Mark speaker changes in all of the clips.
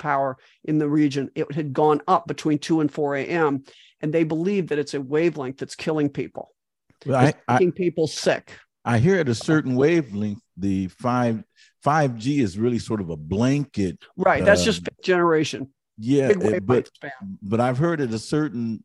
Speaker 1: power in the region, it had gone up between 2 and 4 a.m. And they believe that it's a wavelength that's killing people,
Speaker 2: Well, I, I,
Speaker 1: making people sick.
Speaker 2: I hear at a certain wavelength, the five 5G is really sort of a blanket.
Speaker 1: Right. That's
Speaker 2: Um,
Speaker 1: just fifth generation.
Speaker 2: Yeah,
Speaker 1: Big
Speaker 2: uh, but but I've heard at a certain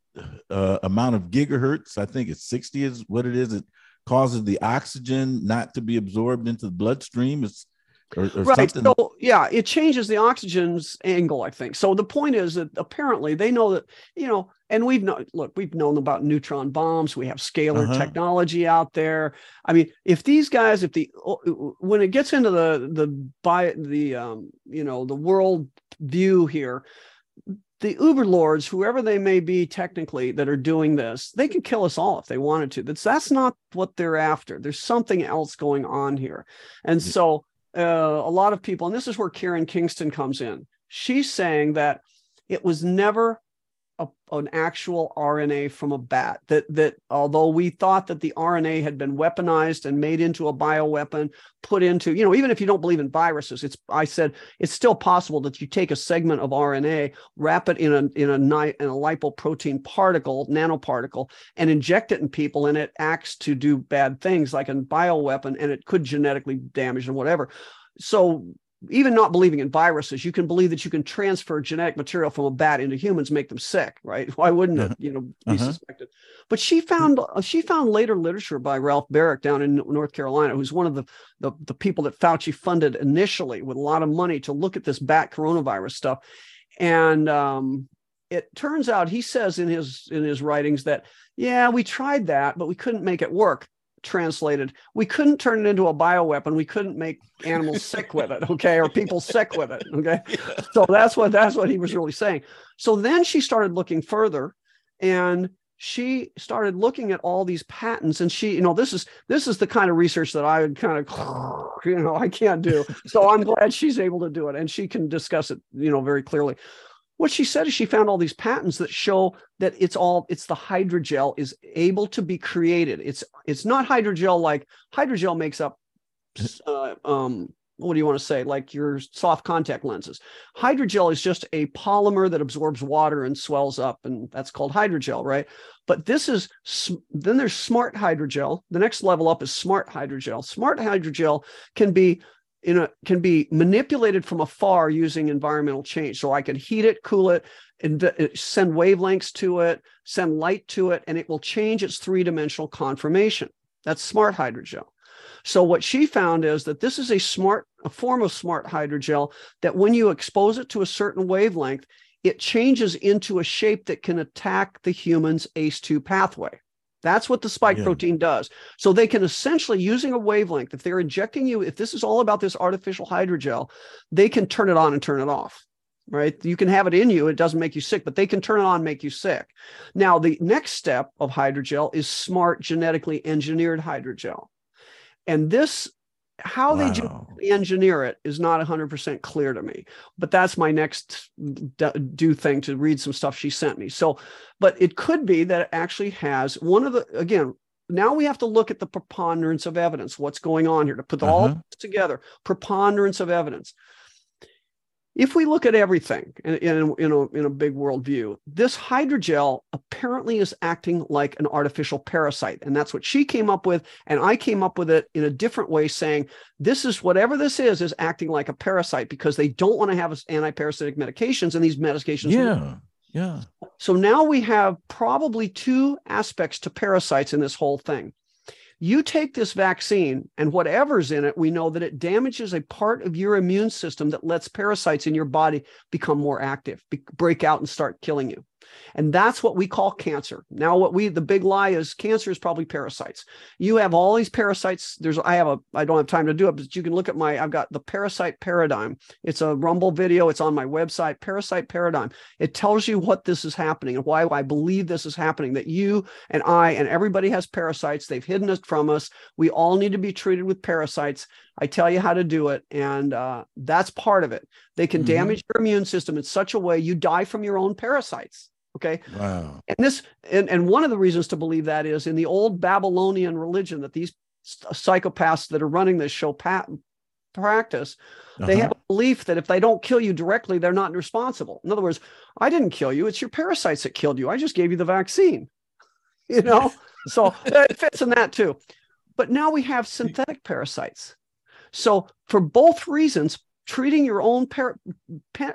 Speaker 2: uh, amount of gigahertz, I think it's 60 is what it is. It causes the oxygen not to be absorbed into the bloodstream. It's or, or
Speaker 1: right
Speaker 2: something.
Speaker 1: so yeah it changes the oxygen's angle i think. So the point is that apparently they know that you know and we've known look we've known about neutron bombs. We have scalar
Speaker 2: Uh-huh.
Speaker 1: technology out there. I mean if these guys if the when it gets into the the by the um you know the world view here the uber lords whoever they may be technically that are doing this they could kill us all if they wanted to. That's that's not what they're after. There's something else going on here. And so uh, a lot of people, and this is where Karen Kingston comes in. She's saying that it was never a, an actual RNA from a bat. That that although we thought that the RNA had been weaponized and made into a bioweapon, put into you know even if you don't believe in viruses, it's I said it's still possible that you take a segment of RNA, wrap it in a in a in a lipoprotein particle, nanoparticle, and inject it in people, and it acts to do bad things like a bioweapon, and it could genetically damage and whatever. So even not believing in viruses, you can believe that you can transfer genetic material from a bat into humans, make them sick, right? Why wouldn't it, you know, be
Speaker 2: Uh-huh.
Speaker 1: suspected? But she found uh, she found later literature by Ralph Baric down in North Carolina, who's one of the, the the people that Fauci funded initially with a lot of money to look at this bat coronavirus stuff, and um, it turns out he says in his in his writings that yeah we tried that but we couldn't make it work translated we couldn't turn it into a bioweapon. We couldn't make animals sick with it okay or people sick with it okay? So that's what that's what he was really saying. So then she started looking further and she started looking at all these patents and she you know this is this is the kind of research that i would kind of you know i can't do. So i'm glad she's able to do it and she can discuss it you know very clearly what she said is she found all these patents that show that it's all it's the hydrogel is able to be created. It's it's not hydrogel like hydrogel makes up uh, um what do you want to say? Like your soft contact lenses. Hydrogel is just a polymer that absorbs water and swells up and that's called hydrogel right? But this is then there's smart hydrogel. The next level up is smart hydrogel. Smart hydrogel can be a can be manipulated from afar using environmental change. So i can heat it cool it and uh, send wavelengths to it send light to it and it will change its three-dimensional conformation. That's smart hydrogel. So what she found is that this is a smart a form of smart hydrogel that when you expose it to a certain wavelength it changes into a shape that can attack the human's ace2 pathway that's what the spike
Speaker 2: Yeah.
Speaker 1: protein does. So they can essentially using a wavelength if they're injecting you if this is all about this artificial hydrogel they can turn it on and turn it off right? You can have it in you it doesn't make you sick but they can turn it on and make you sick. Now the next step of hydrogel is smart genetically engineered hydrogel. And this how they
Speaker 2: Wow.
Speaker 1: genetically engineer it is not 100% clear to me but that's my next do thing to read some stuff she sent me so but it could be that it actually has one of the again now we have to look at the preponderance of evidence what's going on here to put all
Speaker 2: Uh-huh.
Speaker 1: of this together preponderance of evidence if we look at everything in, in, in, a, in a big world view, this hydrogel apparently is acting like an artificial parasite. And that's what she came up with. And I came up with it in a different way, saying this is whatever this is, is acting like a parasite because they don't want to have anti-parasitic medications and these medications.
Speaker 2: Yeah. Yeah.
Speaker 1: So now we have probably two aspects to parasites in this whole thing. You take this vaccine, and whatever's in it, we know that it damages a part of your immune system that lets parasites in your body become more active, be- break out and start killing you. And that's what we call cancer. Now, what we, the big lie is cancer is probably parasites. You have all these parasites. There's, I have a, I don't have time to do it, but you can look at my, I've got the parasite paradigm. It's a Rumble video. It's on my website, Parasite Paradigm. It tells you what this is happening and why I believe this is happening, that you and I and everybody has parasites. They've hidden it from us. We all need to be treated with parasites. I tell you how to do it. And uh, that's part of it. They can
Speaker 2: Mhm.
Speaker 1: damage your immune system in such a way you die from your own parasites. Okay.
Speaker 2: Wow.
Speaker 1: And this, and, and one of the reasons to believe that is in the old Babylonian religion that these psychopaths that are running this show pat, practice, uh-huh. they have a belief that if they don't kill you directly, they're not responsible. In other words, I didn't kill you; it's your parasites that killed you. I just gave you the vaccine. You know, so it fits in that too. But now we have synthetic parasites. So for both reasons, treating your own par-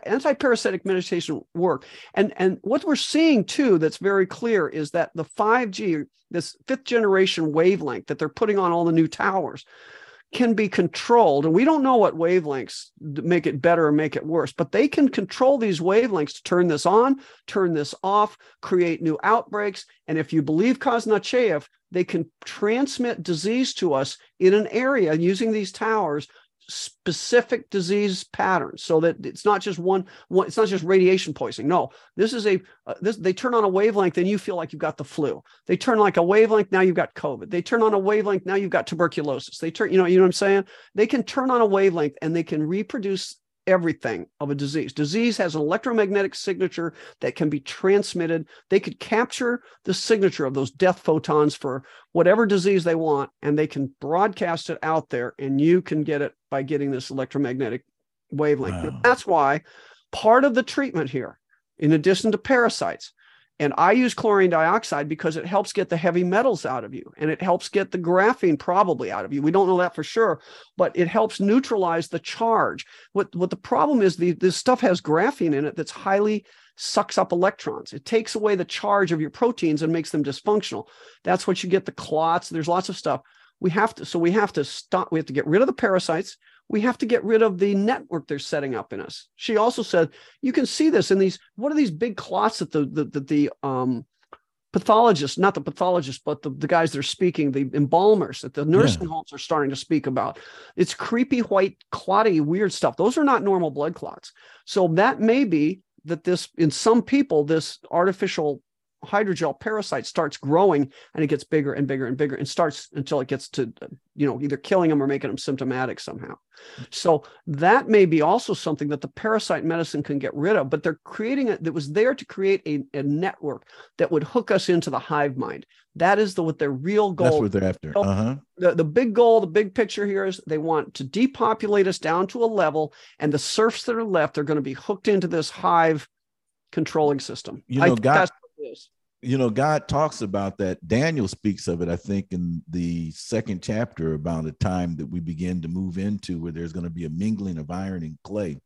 Speaker 1: anti-parasitic medication work. And and what we're seeing too that's very clear is that the 5g this fifth generation wavelength that they're putting on all the new towers can be controlled. And we don't know what wavelengths make it better or make it worse but they can control these wavelengths to turn this on turn this off create new outbreaks. And if you believe Kaznacheev they can transmit disease to us in an area using these towers specific disease patterns so that it's not just one, one it's not just radiation poisoning. No this is a uh, this they turn on a wavelength and you feel like you've got the flu. They turn like a wavelength now you've got covid. They turn on a wavelength now you've got tuberculosis. They turn you know you know what i'm saying? They can turn on a wavelength and they can reproduce everything of a disease. Disease has an electromagnetic signature that can be transmitted. They could capture the signature of those death photons for whatever disease they want, and they can broadcast it out there, and you can get it by getting this electromagnetic wavelength. Wow. That's why part of the treatment here, in addition to parasites, and I use chlorine dioxide because it helps get the heavy metals out of you and it helps get the graphene probably out of you. We don't know that for sure, but it helps neutralize the charge. What, what the problem is, the, this stuff has graphene in it that's highly sucks up electrons. It takes away the charge of your proteins and makes them dysfunctional. That's what you get the clots. There's lots of stuff. We have to, so we have to stop, we have to get rid of the parasites we have to get rid of the network they're setting up in us. She also said, you can see this in these, what are these big clots that the, the, the, the um, pathologists, not the pathologists, but the, the guys that are speaking, the embalmers that the nursing yeah. homes are starting to speak about. It's creepy, white, clotty, weird stuff. Those are not normal blood clots. So that may be that this, in some people, this artificial hydrogel parasite starts growing and it gets bigger and bigger and bigger and starts until it gets to you know either killing them or making them symptomatic somehow. So that may be also something that the parasite medicine can get rid of but they're creating it that was there to create a, a network that would hook us into the hive mind. That is the what their real goal
Speaker 2: that's what they're after. Uh-huh.
Speaker 1: the, the big goal the big picture here is they want to depopulate us down to a level and the serfs that are left are going to be hooked into this hive controlling system.
Speaker 2: You know god you know, God talks about that. Daniel speaks of it, I think, in the second chapter about a time that we begin to move into where there's going to be a mingling of iron and clay.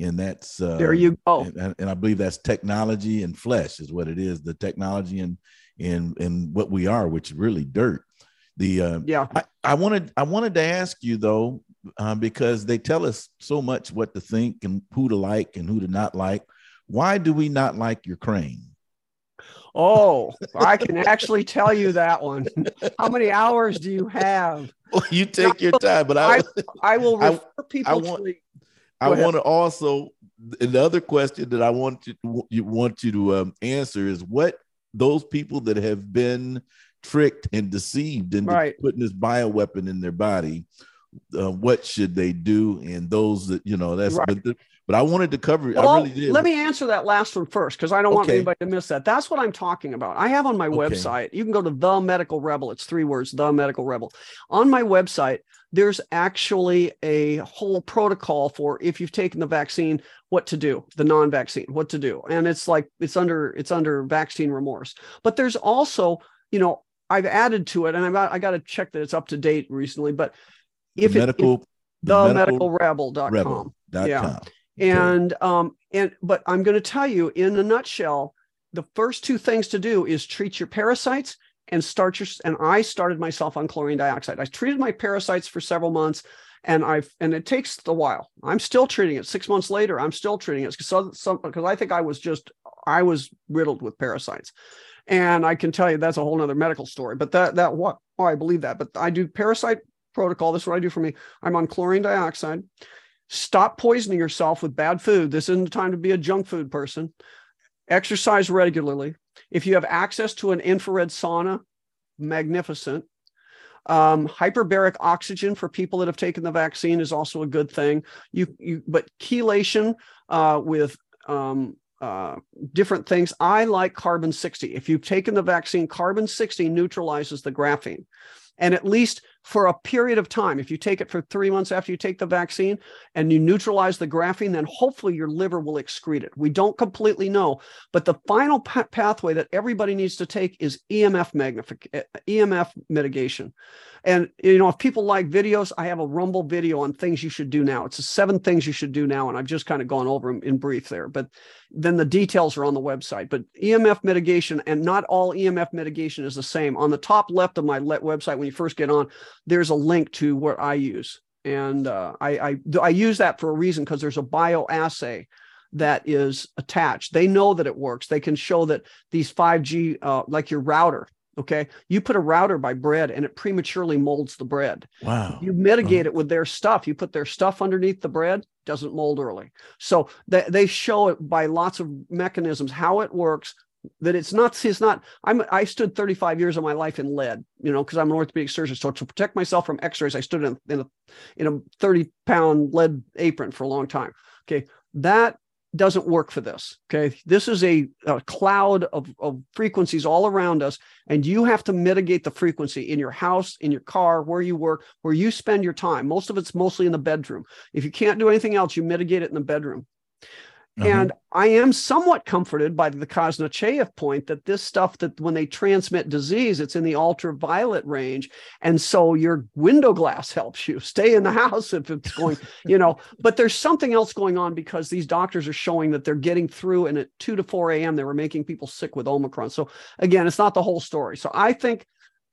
Speaker 2: And that's
Speaker 1: uh, there you go.
Speaker 2: And, and, I believe that's technology and flesh is what it is. The technology and and and what we are, which is really dirt. The uh,
Speaker 1: yeah.
Speaker 2: I, I wanted I wanted to ask you though, uh, because they tell us so much what to think and who to like and who to not like. Why do we not like crane?
Speaker 1: Oh, I can actually tell you that one. How many hours do you have?
Speaker 2: Well, you take your time, but I, I,
Speaker 1: I will refer I, people
Speaker 2: I want, to. I want to also the other question that I want you, you want you to um, answer is what those people that have been tricked and deceived into right. putting this bioweapon in their body, uh, what should they do? And those that you know, that's right. but the, but I wanted to cover. it. Well, I really did.
Speaker 1: Let me answer that last one first because I don't okay. want anybody to miss that. That's what I'm talking about. I have on my okay. website. You can go to the Medical Rebel. It's three words. The Medical Rebel. On my website, there's actually a whole protocol for if you've taken the vaccine, what to do. The non-vaccine, what to do, and it's like it's under it's under vaccine remorse. But there's also, you know, I've added to it, and I've got, I got to check that it's up to date recently. But if
Speaker 2: the medical,
Speaker 1: it, if, the, the medical rebel.com.
Speaker 2: Rebel.
Speaker 1: yeah. Com. And um, and but I'm going to tell you in a nutshell, the first two things to do is treat your parasites and start your and I started myself on chlorine dioxide. I treated my parasites for several months and I've and it takes a while. I'm still treating it. Six months later, I'm still treating it because because I think I was just I was riddled with parasites, and I can tell you that's a whole other medical story. But that that what oh, I believe that. But I do parasite protocol. This is what I do for me. I'm on chlorine dioxide. Stop poisoning yourself with bad food. This isn't the time to be a junk food person. Exercise regularly. If you have access to an infrared sauna, magnificent. Um, hyperbaric oxygen for people that have taken the vaccine is also a good thing. You, you but chelation uh, with um, uh, different things. I like carbon 60. If you've taken the vaccine, carbon 60 neutralizes the graphene. And at least for a period of time. If you take it for three months after you take the vaccine and you neutralize the graphene, then hopefully your liver will excrete it. We don't completely know, but the final pa- pathway that everybody needs to take is EMF magnification, EMF eh, eh, mitigation. And you know, if people like videos, I have a Rumble video on things you should do now. It's seven things you should do now, and I've just kind of gone over them in brief there. But then the details are on the website. But EMF mitigation, and not all EMF mitigation is the same. On the top left of my website, when you first get on, there's a link to what I use, and uh, I, I I use that for a reason because there's a bioassay that is attached. They know that it works. They can show that these 5G, uh, like your router, Okay. You put a router by bread and it prematurely molds the bread.
Speaker 2: Wow.
Speaker 1: You mitigate it with their stuff. You put their stuff underneath the bread, doesn't mold early. So they, they show it by lots of mechanisms how it works. That it's not, it's not, I'm, I stood 35 years of my life in lead, you know, because I'm an orthopedic surgeon. So to protect myself from x rays, I stood in, in, a, in a 30 pound lead apron for a long time. Okay. That doesn't work for this. Okay. This is a, a cloud of, of, frequencies all around us, and you have to mitigate the frequency in your house, in your car, where you work, where you spend your time. Most of it's mostly in the bedroom. If you can't do anything else, you mitigate it in the bedroom. Uh-huh. And I am somewhat comforted by the Kaznacheev point that this stuff that when they transmit disease, it's in the ultraviolet range. And so your window glass helps you stay in the house if it's going, you know, but there's something else going on because these doctors are showing that they're getting through and at 2 to 4 a.m. they were making people sick with Omicron. So again, it's not the whole story. So I think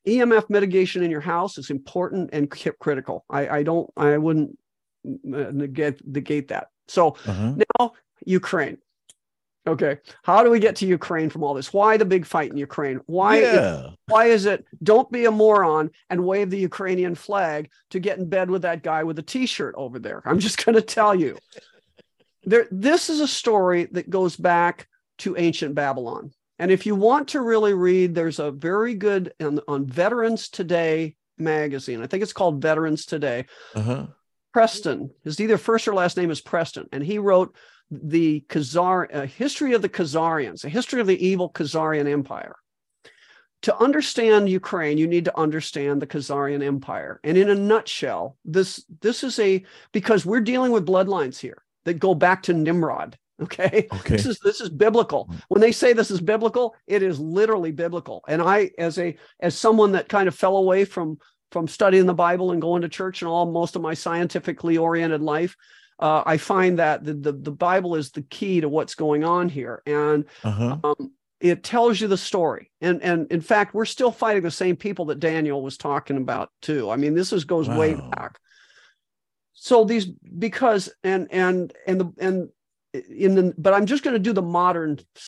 Speaker 1: EMF mitigation in your house is important and critical. I, I don't, I wouldn't uh, negate, negate that. So uh-huh. now Ukraine. Okay. How do we get to Ukraine from all this? Why the big fight in Ukraine? Why yeah. why is it don't be a moron and wave the Ukrainian flag to get in bed with that guy with a t-shirt over there? I'm just going to tell you. There this is a story that goes back to ancient Babylon. And if you want to really read, there's a very good on, on Veterans Today magazine. I think it's called Veterans Today. Uh-huh. Preston, his either first or last name is Preston, and he wrote the Khazar, a history of the Khazarians, a history of the evil Khazarian Empire. To understand Ukraine, you need to understand the Khazarian Empire. And in a nutshell, this this is a because we're dealing with bloodlines here that go back to Nimrod. Okay? okay. This is this is biblical. Mm. When they say this is biblical, it is literally biblical. And I, as a as someone that kind of fell away from from studying the Bible and going to church and all most of my scientifically oriented life, uh, I find that the, the, the Bible is the key to what's going on here, and uh-huh. um, it tells you the story. And and in fact, we're still fighting the same people that Daniel was talking about too. I mean, this is goes wow. way back. So these because and and and the and in the but I'm just going to do the modern